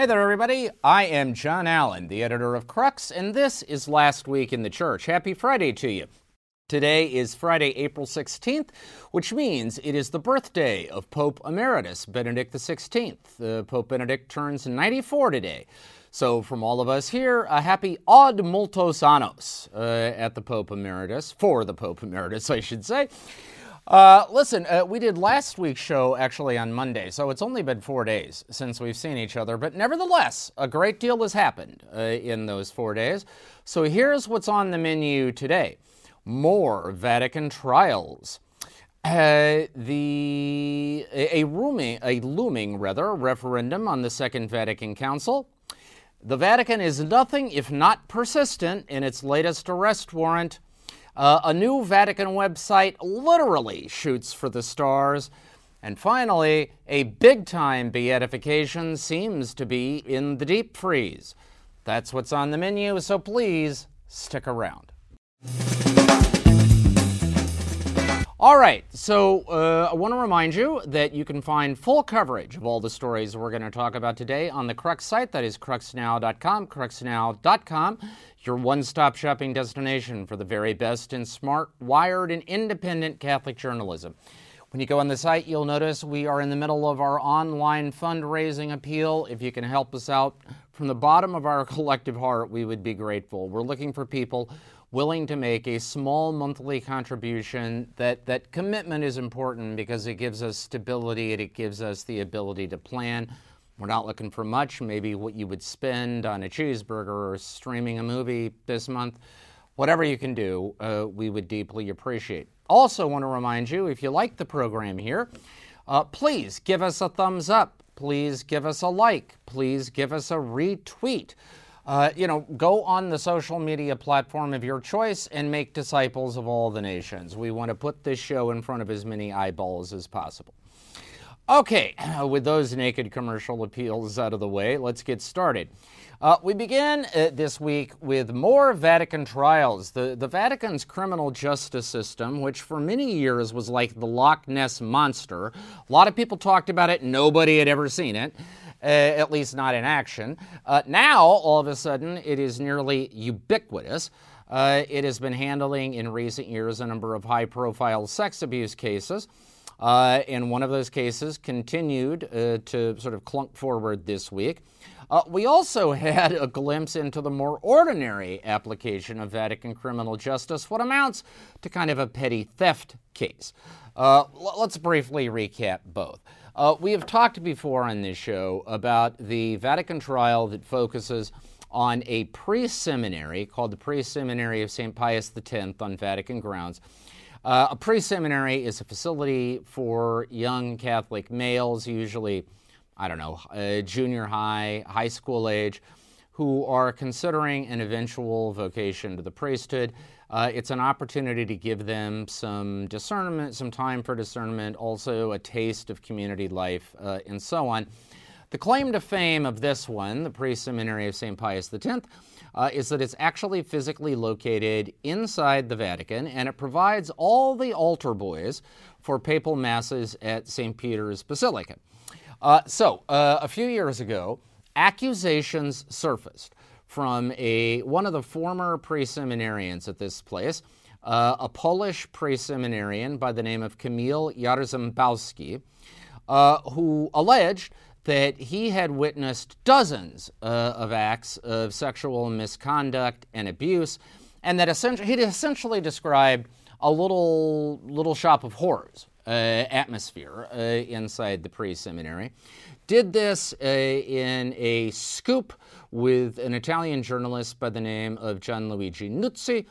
Hey there, everybody. I am John Allen, the editor of Crux, and this is Last Week in the Church. Happy Friday to you. Today is Friday, April 16th, which means it is the birthday of Pope Emeritus Benedict XVI. Uh, Pope Benedict turns 94 today. So, from all of us here, a happy Ad Multos Annos uh, at the Pope Emeritus, for the Pope Emeritus, I should say. Uh, listen, uh, we did last week's show actually on Monday, so it's only been four days since we've seen each other, but nevertheless, a great deal has happened uh, in those four days. So here's what's on the menu today more Vatican trials. Uh, the a, looming, a looming rather referendum on the Second Vatican Council. The Vatican is nothing if not persistent in its latest arrest warrant. Uh, a new Vatican website literally shoots for the stars. And finally, a big time beatification seems to be in the deep freeze. That's what's on the menu, so please stick around. All right, so uh, I want to remind you that you can find full coverage of all the stories we're going to talk about today on the Crux site. That is cruxnow.com, cruxnow.com, your one stop shopping destination for the very best in smart, wired, and independent Catholic journalism. When you go on the site, you'll notice we are in the middle of our online fundraising appeal. If you can help us out from the bottom of our collective heart, we would be grateful. We're looking for people willing to make a small monthly contribution that that commitment is important because it gives us stability and it gives us the ability to plan. We're not looking for much maybe what you would spend on a cheeseburger or streaming a movie this month. Whatever you can do uh, we would deeply appreciate. Also want to remind you if you like the program here uh, please give us a thumbs up. Please give us a like. Please give us a retweet uh, you know, go on the social media platform of your choice and make disciples of all the nations. We want to put this show in front of as many eyeballs as possible. Okay, with those naked commercial appeals out of the way, let's get started. Uh, we begin uh, this week with more Vatican trials. The, the Vatican's criminal justice system, which for many years was like the Loch Ness monster, a lot of people talked about it, nobody had ever seen it uh, at least not in action. Uh, now, all of a sudden, it is nearly ubiquitous. Uh, it has been handling in recent years a number of high profile sex abuse cases. Uh, and one of those cases continued uh, to sort of clunk forward this week. Uh, we also had a glimpse into the more ordinary application of Vatican criminal justice, what amounts to kind of a petty theft case. L- let's briefly recap both. Uh, we have talked before on this show about the Vatican trial that focuses on a pre seminary called the Pre Seminary of St. Pius X on Vatican grounds. Uh, a pre seminary is a facility for young Catholic males, usually, I don't know, uh, junior high, high school age, who are considering an eventual vocation to the priesthood. Uh, it's an opportunity to give them some discernment, some time for discernment, also a taste of community life, uh, and so on. The claim to fame of this one, the Pre Seminary of St. Pius X, uh, is that it's actually physically located inside the Vatican and it provides all the altar boys for papal masses at St. Peter's Basilica. Uh, so, uh, a few years ago, accusations surfaced from a, one of the former pre-seminarians at this place, uh, a Polish pre-seminarian by the name of Kamil Jarzembowski, uh, who alleged that he had witnessed dozens uh, of acts of sexual misconduct and abuse, and that essentially, he'd essentially described a little, little shop of horrors atmosphere uh, inside the pre-seminary. Did this uh, in a scoop with an Italian journalist by the name of Gianluigi Nuzzi.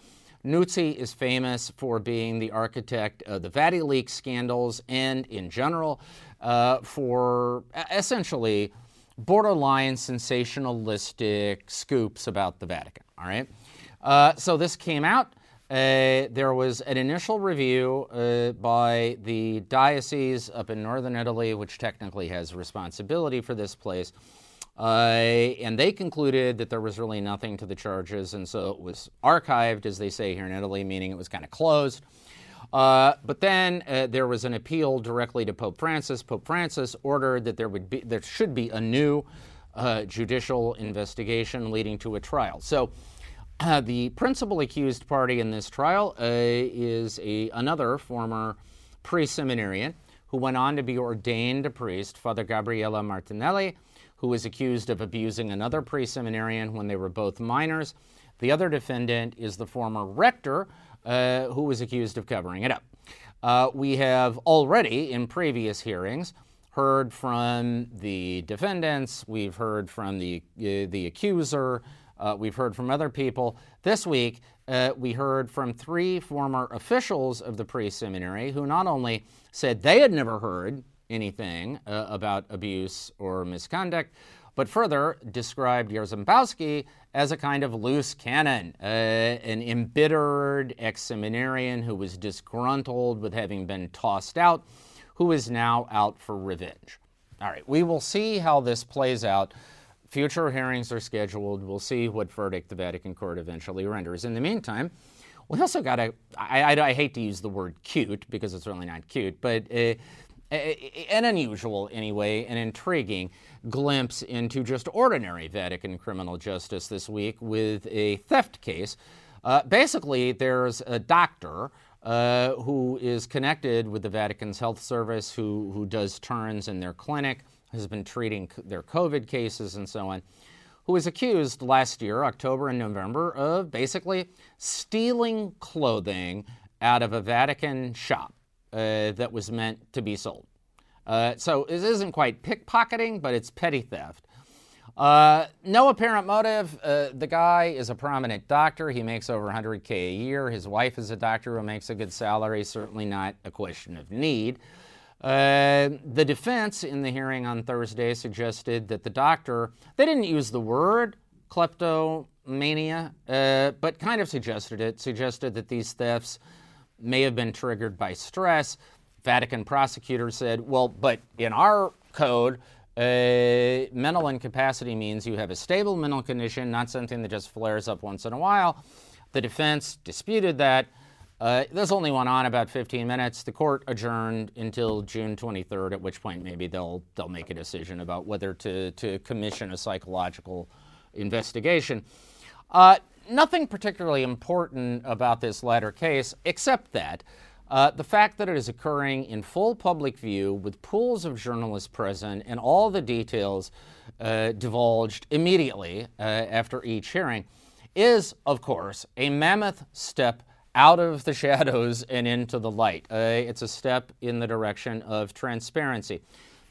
Nuzzi is famous for being the architect of the VatiLeaks scandals and, in general, uh, for essentially borderline sensationalistic scoops about the Vatican. All right. Uh, so this came out. Uh, there was an initial review uh, by the diocese up in northern Italy, which technically has responsibility for this place. Uh, and they concluded that there was really nothing to the charges, and so it was archived, as they say here in Italy, meaning it was kind of closed. Uh, but then uh, there was an appeal directly to Pope Francis. Pope Francis ordered that there would be, there should be a new judicial investigation leading to a trial. So, uh, the principal accused party in this trial uh, is a, another former pre seminarian who went on to be ordained a priest, Father Gabriele Martinelli, who was accused of abusing another pre seminarian when they were both minors. The other defendant is the former rector, uh, who was accused of covering it up. Uh, we have already, in previous hearings, heard from the defendants, we've heard from the, uh, the accuser, uh, we've heard from other people. This week, uh, we heard from three former officials of the pre seminary who not only said they had never heard anything uh, about abuse or misconduct, but further described Jarzembowski as a kind of loose cannon, uh, an embittered ex seminarian who was disgruntled with having been tossed out, who is now out for revenge. All right, we will see how this plays out. Future hearings are scheduled. We'll see what verdict the Vatican court eventually renders. In the meantime, we also got to, I, I, I, hate to use the word cute because it's really not cute, but uh, an unusual, anyway, an intriguing glimpse into just ordinary Vatican criminal justice this week with a theft case. Uh, basically, there's a doctor uh, who is connected with the Vatican's health service who, who does turns in their clinic has been treating their COVID cases and so on, who was accused last year, October and November, of basically stealing clothing out of a Vatican shop uh, that was meant to be sold. Uh, so isn't quite pickpocketing, but it's petty theft. Uh, no apparent motive. Uh, the guy is a prominent doctor. He makes over 100K a year. His wife is a doctor who makes a good salary, certainly not a question of need. Uh, the defense in the hearing on Thursday suggested that the doctor, they didn't use the word kleptomania, uh, but kind of suggested it, suggested that these thefts may have been triggered by stress. Vatican prosecutors said, well, but in our code, uh, mental incapacity means you have a stable mental condition, not something that just flares up once in a while. The defense disputed that. Uh, this only went on about 15 minutes. The court adjourned until June 23rd, at which point maybe they'll they'll make a decision about whether to to commission a psychological investigation. Uh, nothing particularly important about this latter case, except that uh, the fact that it is occurring in full public view with pools of journalists present and all the details uh, divulged immediately uh, after each hearing is, of course, a mammoth step out of the shadows and into the light. Uh, it's a step in the direction of transparency.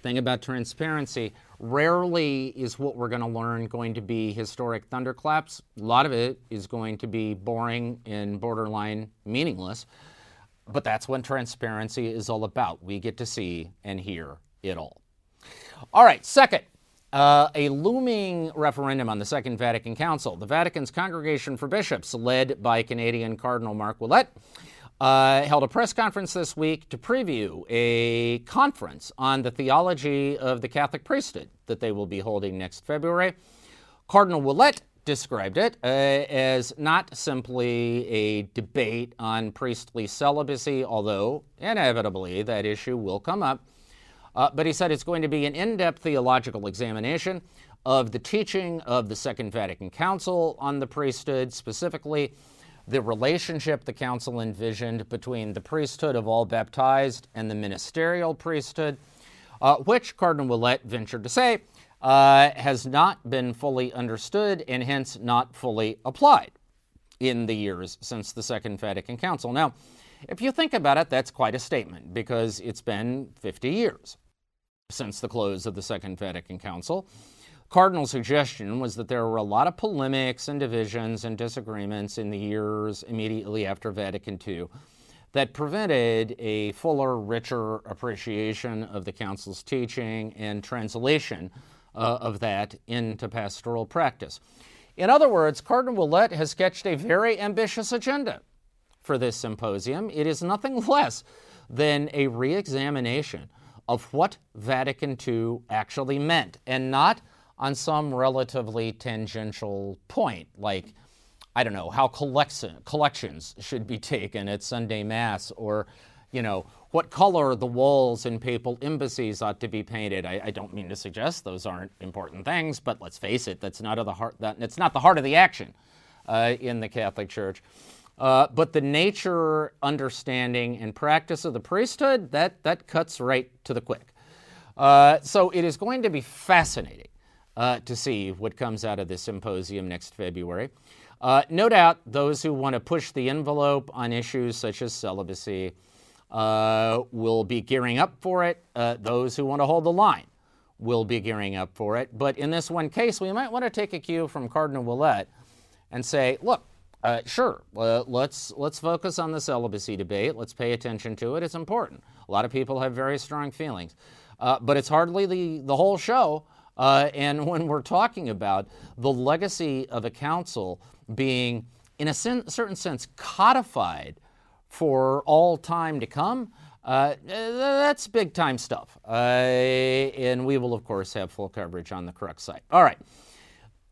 Thing about transparency, rarely is what we're going to learn going to be historic thunderclaps. A lot of it is going to be boring and borderline meaningless. But that's what transparency is all about. We get to see and hear it all. All right, second, uh, a looming referendum on the Second Vatican Council. The Vatican's Congregation for Bishops, led by Canadian Cardinal Mark Ouellet, uh, held a press conference this week to preview a conference on the theology of the Catholic priesthood that they will be holding next February. Cardinal Ouellet described it uh, as not simply a debate on priestly celibacy, although inevitably that issue will come up uh, but he said it's going to be an in depth theological examination of the teaching of the Second Vatican Council on the priesthood, specifically the relationship the council envisioned between the priesthood of all baptized and the ministerial priesthood, uh, which Cardinal Ouellet ventured to say uh, has not been fully understood and hence not fully applied in the years since the Second Vatican Council. Now, if you think about it, that's quite a statement because it's been 50 years since the close of the Second Vatican Council. Cardinal's suggestion was that there were a lot of polemics and divisions and disagreements in the years immediately after Vatican II that prevented a fuller, richer appreciation of the Council's teaching and translation uh, of that into pastoral practice. In other words, Cardinal Ouellet has sketched a very ambitious agenda for this symposium. It is nothing less than a re examination of what Vatican II actually meant, and not on some relatively tangential point, like, I don't know, how collection, collections should be taken at Sunday Mass, or, you know, what color the walls in papal embassies ought to be painted. I, I, don't mean to suggest those aren't important things, but let's face it, that's not, the heart, that, it's not the heart of the action uh, in the Catholic Church. Uh, but the nature, understanding, and practice of the priesthood, that, that cuts right to the quick. Uh, so it is going to be fascinating uh, to see what comes out of this symposium next February. Uh, no doubt, those who want to push the envelope on issues such as celibacy uh, will be gearing up for it. Uh, those who want to hold the line will be gearing up for it. But in this one case, we might want to take a cue from Cardinal Ouellet and say, look, uh, sure, uh, let's let's focus on the celibacy debate. Let's pay attention to it. It's important. A lot of people have very strong feelings, uh, but it's hardly the the whole show. Uh, and when we're talking about the legacy of a council being, in a sen- certain sense, codified for all time to come, uh, that's big time stuff. And we will, of course, have full coverage on the Crux site. All right.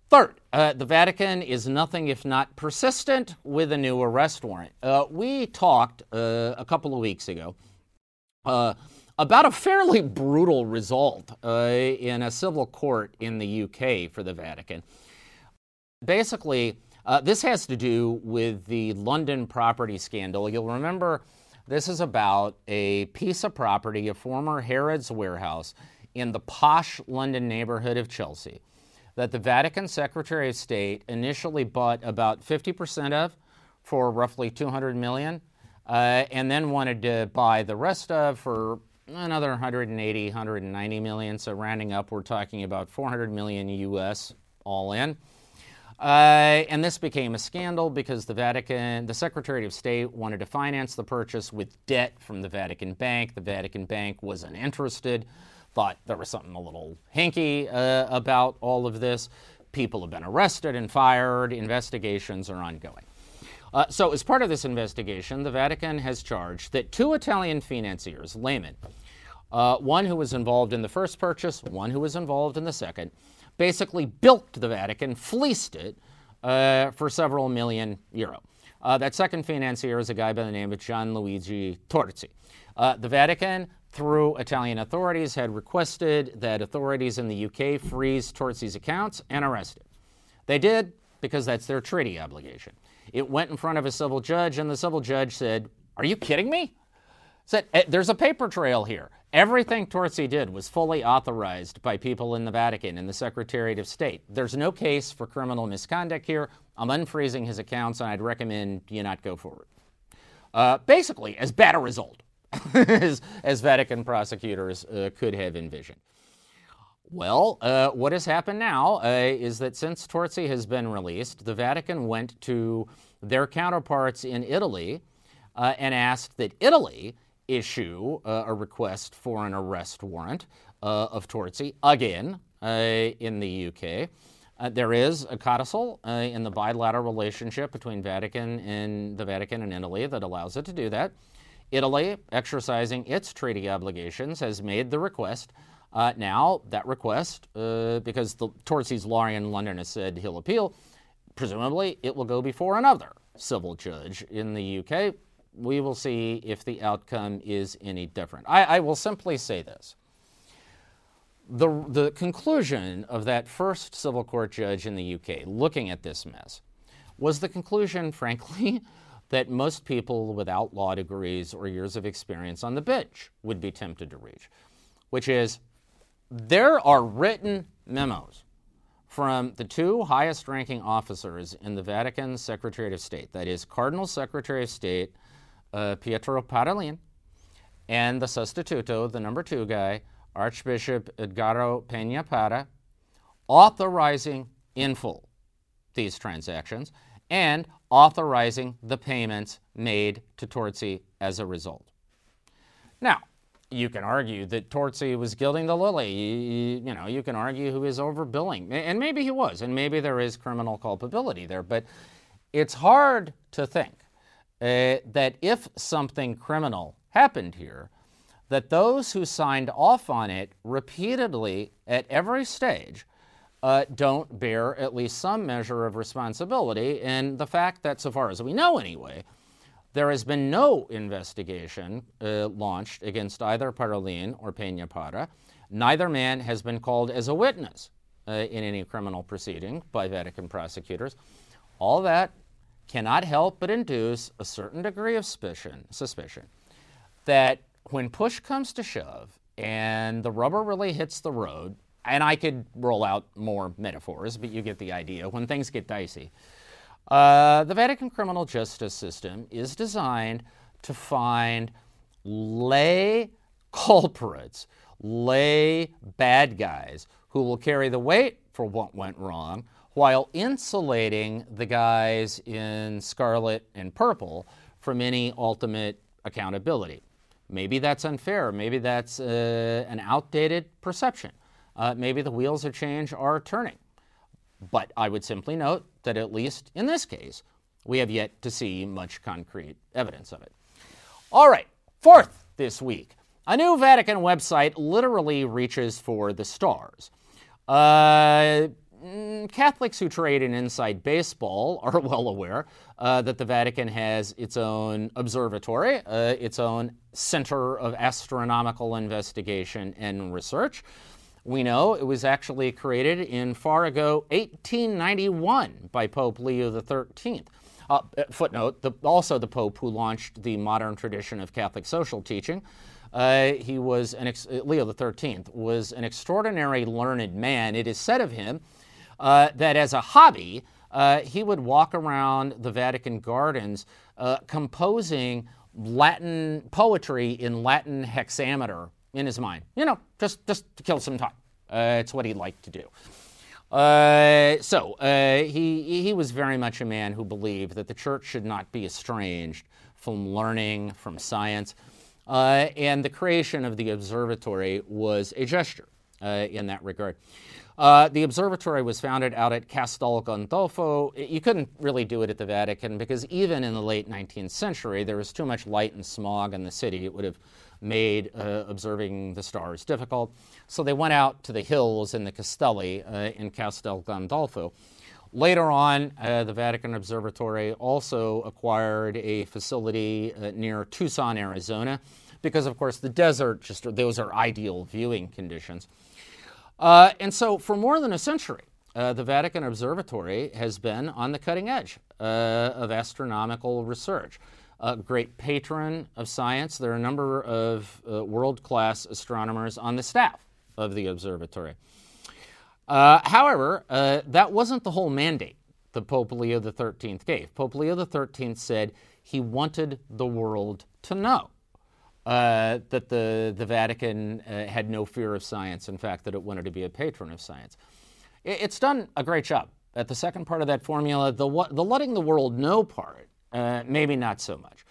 Third, uh, the Vatican is nothing if not persistent with a new arrest warrant. Uh, we talked uh, a couple of weeks ago uh, about a fairly brutal result in a civil court in the UK for the Vatican. Basically, uh, this has to do with the London property scandal. You'll remember this is about a piece of property, a former Harrods warehouse in the posh London neighborhood of Chelsea, that the Vatican Secretary of State initially bought about 50% of for roughly 200 million, uh, and then wanted to buy the rest of for another 180, 190 million. So rounding up, we're talking about 400 million US all in. Uh, and this became a scandal because the Vatican, the Secretary of State wanted to finance the purchase with debt from the Vatican Bank. The Vatican Bank wasn't interested, thought there was something a little hinky uh, about all of this. People have been arrested and fired, investigations are ongoing. Uh, so, as part of this investigation, the Vatican has charged that two Italian financiers, laymen, uh, one who was involved in the first purchase, one who was involved in the second, basically bilked the Vatican, fleeced it uh, for several million euro. Uh, that second financier is a guy by the name of Gianluigi Torzi. Uh, the Vatican, through Italian authorities, had requested that authorities in the UK freeze Torzi's accounts and arrest him. They did because that's their treaty obligation. It went in front of a civil judge, and the civil judge said, Are you kidding me? Said, eh, There's a paper trail here. Everything Torzi did was fully authorized by people in the Vatican and the Secretariat of State. There's no case for criminal misconduct here. I'm unfreezing his accounts, and I'd recommend you not go forward. Uh, basically, as bad a result as, as, Vatican prosecutors uh, could have envisioned. Well, uh, what has happened now uh, is that since Torzi has been released, the Vatican went to their counterparts in Italy uh, and asked that Italy issue uh, a request for an arrest warrant of Torzi again in the UK. Uh, there is a codicil uh, in the bilateral relationship between Vatican and the Vatican and Italy that allows it to do that. Italy, exercising its treaty obligations, has made the request. Uh, now, that request, because the Torzi's lawyer in London has said he'll appeal, presumably it will go before another civil judge in the UK we will see if the outcome is any different. I, I will simply say this. The, the conclusion of that first civil court judge in the UK looking at this mess was the conclusion, frankly, that most people without law degrees or years of experience on the bench would be tempted to reach, which is there are written memos from the two highest ranking officers in the Vatican Secretariat of State, that is, Cardinal Secretary of State uh, Pietro Parolin, and the Sostituto, the number two guy, Archbishop Edgardo Peña Parra, authorizing in full these transactions and authorizing the payments made to Torzi as a result. Now, you can argue that Torzi was gilding the lily. You, you, know, you can argue who is overbilling, and maybe he was, and maybe there is criminal culpability there, but it's hard to think uh, that if something criminal happened here, that those who signed off on it repeatedly at every stage uh, don't bear at least some measure of responsibility. in the fact that, so far as we know anyway, There has been no investigation uh, launched against either Parolin or Peña Parra. Neither man has been called as a witness uh, in any criminal proceeding by Vatican prosecutors. All that cannot help but induce a certain degree of suspicion, suspicion that when push comes to shove and the rubber really hits the road, and I could roll out more metaphors, but you get the idea. When things get dicey, uh, the Vatican criminal justice system is designed to find lay culprits, lay bad guys who will carry the weight for what went wrong while insulating the guys in scarlet and purple from any ultimate accountability. Maybe that's unfair. Maybe that's uh, an outdated perception. Uh, maybe the wheels of change are turning. But I would simply note that at least in this case, we have yet to see much concrete evidence of it. All right, fourth this week. A new Vatican website literally reaches for the stars. Uh, mm, Catholics who trade in inside baseball are well aware uh, that the Vatican has its own observatory, uh, its own center of astronomical investigation and research. We know it was actually created in far ago 1891 by Pope Leo XIII. Uh, footnote, the, also the Pope who launched the modern tradition of Catholic social teaching. Uh, he was an ex- Leo XIII was an extraordinary learned man. It is said of him uh, that as a hobby, uh, he would walk around the Vatican gardens uh, composing Latin poetry in Latin hexameter in his mind. You know, just just to kill some time. Uh, it's what he liked to do. Uh, so uh, he he was very much a man who believed that the church should not be estranged from learning, from science, uh, and the creation of the observatory was a gesture uh, in that regard. Uh, the observatory was founded out at Castel Gandolfo. You couldn't really do it at the Vatican because even in the late 19th century, there was too much light and smog in the city. It would have made uh, observing the stars difficult. So they went out to the hills in the Castelli uh, in Castel Gandolfo. Later on, uh, the Vatican Observatory also acquired a facility uh, near Tucson, Arizona, because, of course, the desert, just those are ideal viewing conditions. Uh, and so, for more than a century, uh, the Vatican Observatory has been on the cutting edge of astronomical research. A great patron of science. There are a number of uh, world class astronomers on the staff of the observatory. Uh, however, uh, that wasn't the whole mandate that Pope Leo XIII gave. Pope Leo XIII said he wanted the world to know uh, that the, the Vatican uh, had no fear of science, in fact, that it wanted to be a patron of science. It, it's done a great job. At the second part of that formula, the, the letting the world know part, uh, maybe not so much.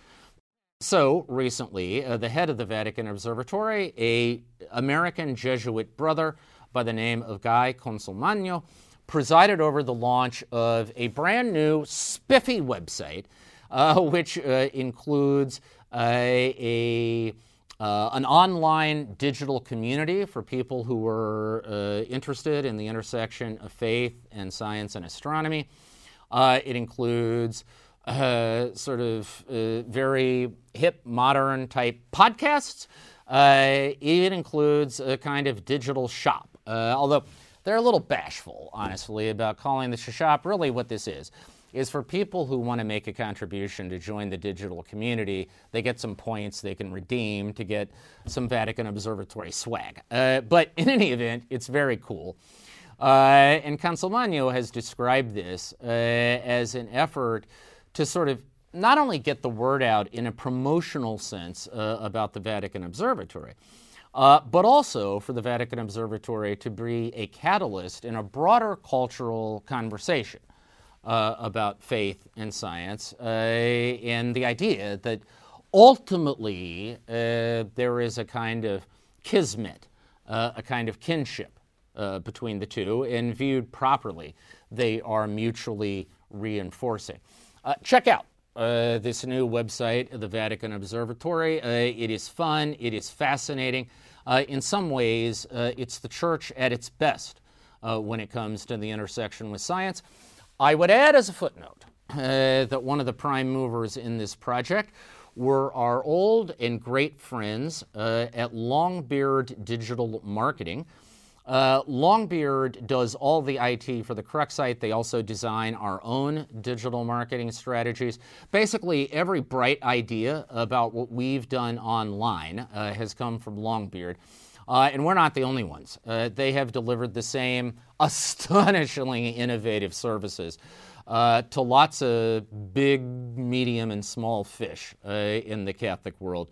So recently, uh, the head of the Vatican Observatory, a American Jesuit brother by the name of Guy Consolmagno, presided over the launch of a brand new spiffy website, uh, which uh, includes a, uh, an online digital community for people who are uh, interested in the intersection of faith and science and astronomy. It includes uh, sort of uh, very hip, modern type podcasts. Uh, it includes a kind of digital shop, although they're a little bashful, honestly, about calling this a shop. Really, what this is is for people who want to make a contribution to join the digital community. They get some points they can redeem to get some Vatican Observatory swag. Uh, but in any event, it's very cool. Uh, and Consolmagno has described this uh, as an effort to sort of not only get the word out in a promotional sense uh, about the Vatican Observatory, uh, but also for the Vatican Observatory to be a catalyst in a broader cultural conversation uh, about faith and science, uh, and the idea that ultimately uh, there is a kind of kismet, uh, a kind of kinship between the two, and viewed properly, they are mutually reinforcing. Check out uh, this new website, the Vatican Observatory. Uh, it is fun, it is fascinating. Uh, in some ways, it's the church at its best when it comes to the intersection with science. I would add as a footnote uh, that one of the prime movers in this project were our old and great friends uh, at Longbeard Digital Marketing. Uh, Longbeard does all the IT for the Crux site. They also design our own digital marketing strategies. Basically, every bright idea about what we've done online uh, has come from Longbeard. Uh, and we're not the only ones. Uh, they have delivered the same astonishingly innovative services uh, to lots of big, medium, and small fish uh, in the Catholic world.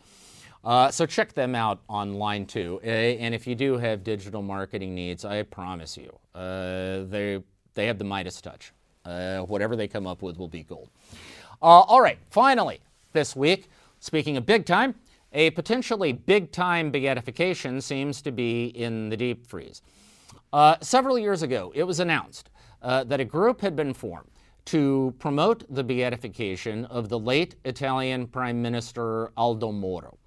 Uh, so check them out online too. Uh, and if you do have digital marketing needs, I promise you, they, they have the Midas touch. whatever they come up with will be gold. all right, finally, this week, speaking of big time, a potentially big time beatification seems to be in the deep freeze. Uh, several years ago, it was announced uh, that a group had been formed to promote the beatification of the late Italian Prime Minister Aldo Moro.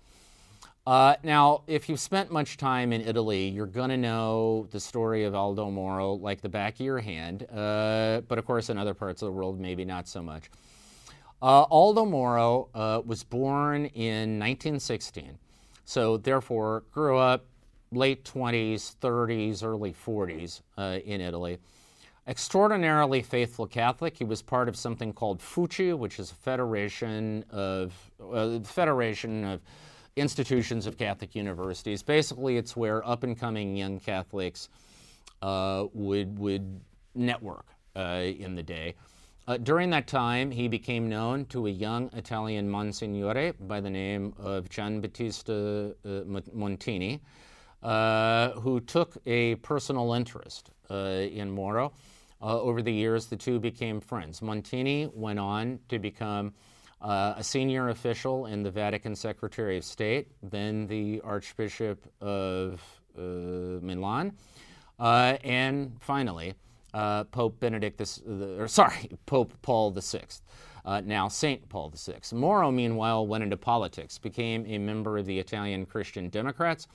Uh, now, if you've spent much time in Italy, you're going to know the story of Aldo Moro like the back of your hand, uh, but of course, in other parts of the world, maybe not so much. Uh, Aldo Moro uh, was born in 1916, so therefore grew up late 20s, 30s, early 40s uh, in Italy. Extraordinarily faithful Catholic, he was part of something called FUCI, which is a federation of uh, federation of institutions of Catholic universities. Basically, it's where up and coming young Catholics uh, would would network uh, in the day. Uh, during that time, he became known to a young Italian Monsignore by the name of Gian Battista uh, Montini, uh, who took a personal interest uh, in Moro. Over the years, the two became friends. Montini went on to become uh, a senior official in the Vatican Secretary of State, then the Archbishop of Milan, and finally, uh, Pope Benedict, this, or sorry, Pope Paul VI, uh, now Saint Paul VI. Moro, meanwhile, went into politics, became a member of the Italian Christian Democrats,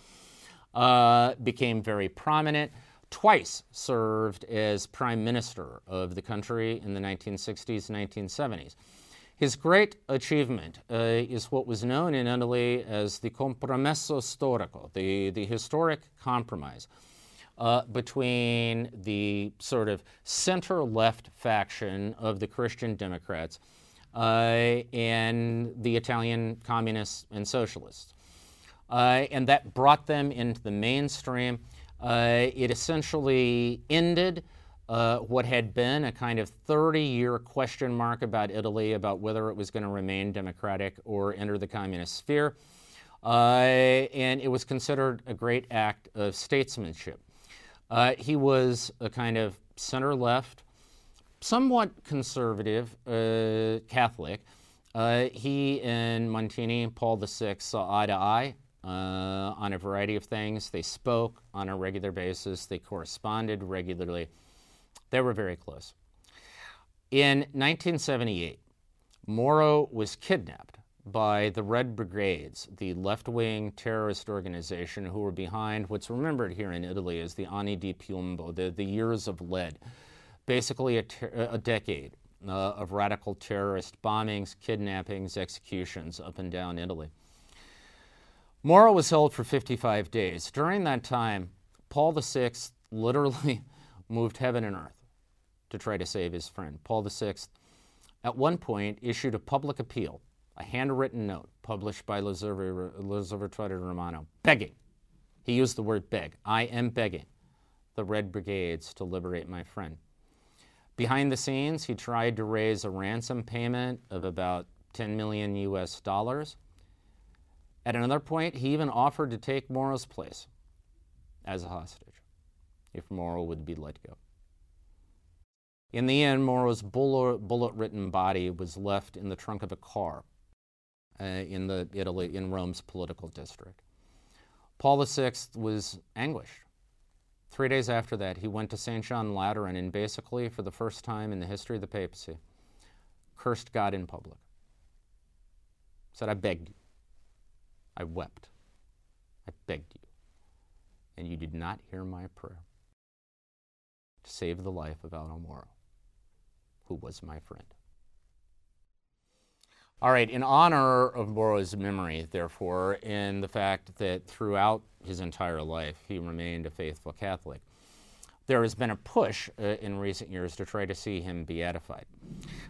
uh, became very prominent, twice served as prime minister of the country in the 1960s 1970s. His great achievement uh, is what was known in Italy as the compromesso storico, the, the historic compromise uh, between the sort of center left faction of the Christian Democrats uh, and the Italian communists and socialists. Uh, and that brought them into the mainstream. Uh, it essentially ended uh, what had been a kind of 30 year question mark about Italy, about whether it was going to remain democratic or enter the communist sphere. Uh, and it was considered a great act of statesmanship. Uh, he was a kind of center left, somewhat conservative uh, Catholic. Uh, he and Montini, Paul VI, saw eye to eye uh, on a variety of things. They spoke on a regular basis, they corresponded regularly. They were very close. In 1978, Moro was kidnapped by the Red Brigades, the left wing terrorist organization who were behind what's remembered here in Italy as the Anni di Piombo, the, the years of lead. Basically, a, ter- a decade uh, of radical terrorist bombings, kidnappings, executions up and down Italy. Moro was held for 55 days. During that time, Paul VI literally moved heaven and earth to try to save his friend. Paul VI, at one point, issued a public appeal a handwritten note published by L'Osservatore Romano, begging. He used the word beg. I am begging the Red Brigades to liberate my friend. Behind the scenes, he tried to raise a ransom payment of about 10 million US dollars. At another point, he even offered to take Moro's place as a hostage if Moro would be let go. In the end, Moro's bullet ridden body was left in the trunk of a car uh, in the Italy in Rome's political district. Paul VI was anguished. Three days after that, he went to St. John Lateran and basically, for the first time in the history of the papacy, cursed God in public. Said, I begged you. I wept. I begged you. And you did not hear my prayer to save the life of Aldo Moro, who was my friend. All right, in honor of Moro's memory, therefore, in the fact that throughout his entire life he remained a faithful Catholic, there has been a push uh, in recent years to try to see him beatified.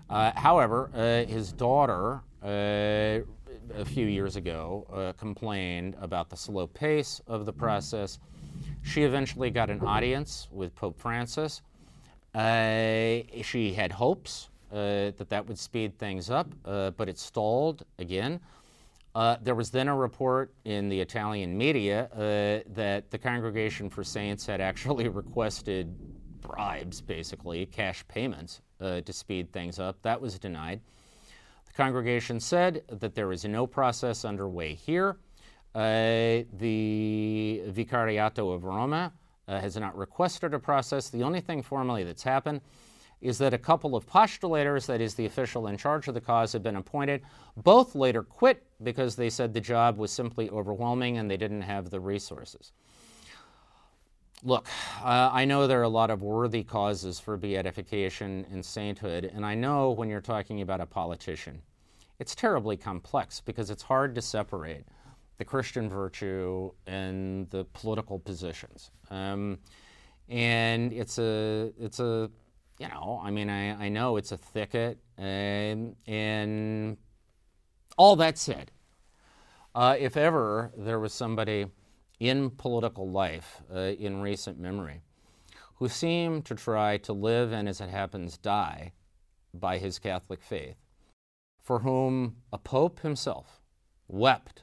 Uh, however, uh, his daughter, uh, a few years ago, uh, complained about the slow pace of the process. She eventually got an audience with Pope Francis. Uh, she had hopes that that would speed things up, but it stalled again. Uh, there was then a report in the Italian media uh, that the Congregation for Saints had actually requested bribes, basically, cash payments, uh, to speed things up. That was denied. The congregation said that there is no process underway here. Uh, the Vicariato of Roma uh, has not requested a process. The only thing formally that's happened is that a couple of postulators, that is, the official in charge of the cause, have been appointed. Both later quit because they said the job was simply overwhelming and they didn't have the resources. Look, uh, I know there are a lot of worthy causes for beatification and sainthood, and I know when you're talking about a politician, it's terribly complex because it's hard to separate the Christian virtue and the political positions. Um, and it's a, it's a you know, I mean, I, I know it's a thicket, and, and all that said, uh, if ever there was somebody in political life uh, in recent memory who seemed to try to live and, as it happens, die by his Catholic faith, for whom a pope himself wept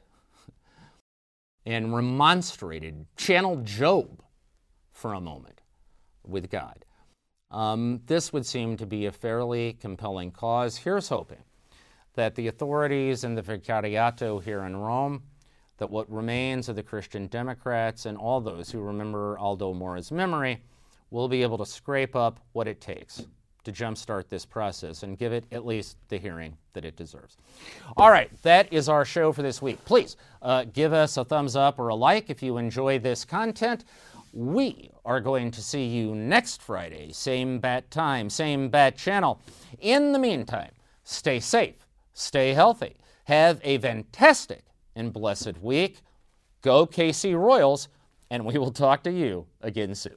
and remonstrated, channeled Job for a moment with God. Um, this would seem to be a fairly compelling cause. Here's hoping that the authorities in the Vicariato here in Rome, that what remains of the Christian Democrats and all those who remember Aldo Moro's memory will be able to scrape up what it takes to jumpstart this process and give it at least the hearing that it deserves. All right, that is our show for this week. Please uh, give us a thumbs up or a like if you enjoy this content. We are going to see you next Friday, same bat time, same bat channel. In the meantime, stay safe, stay healthy, have a fantastic and blessed week. Go KC Royals, and we will talk to you again soon.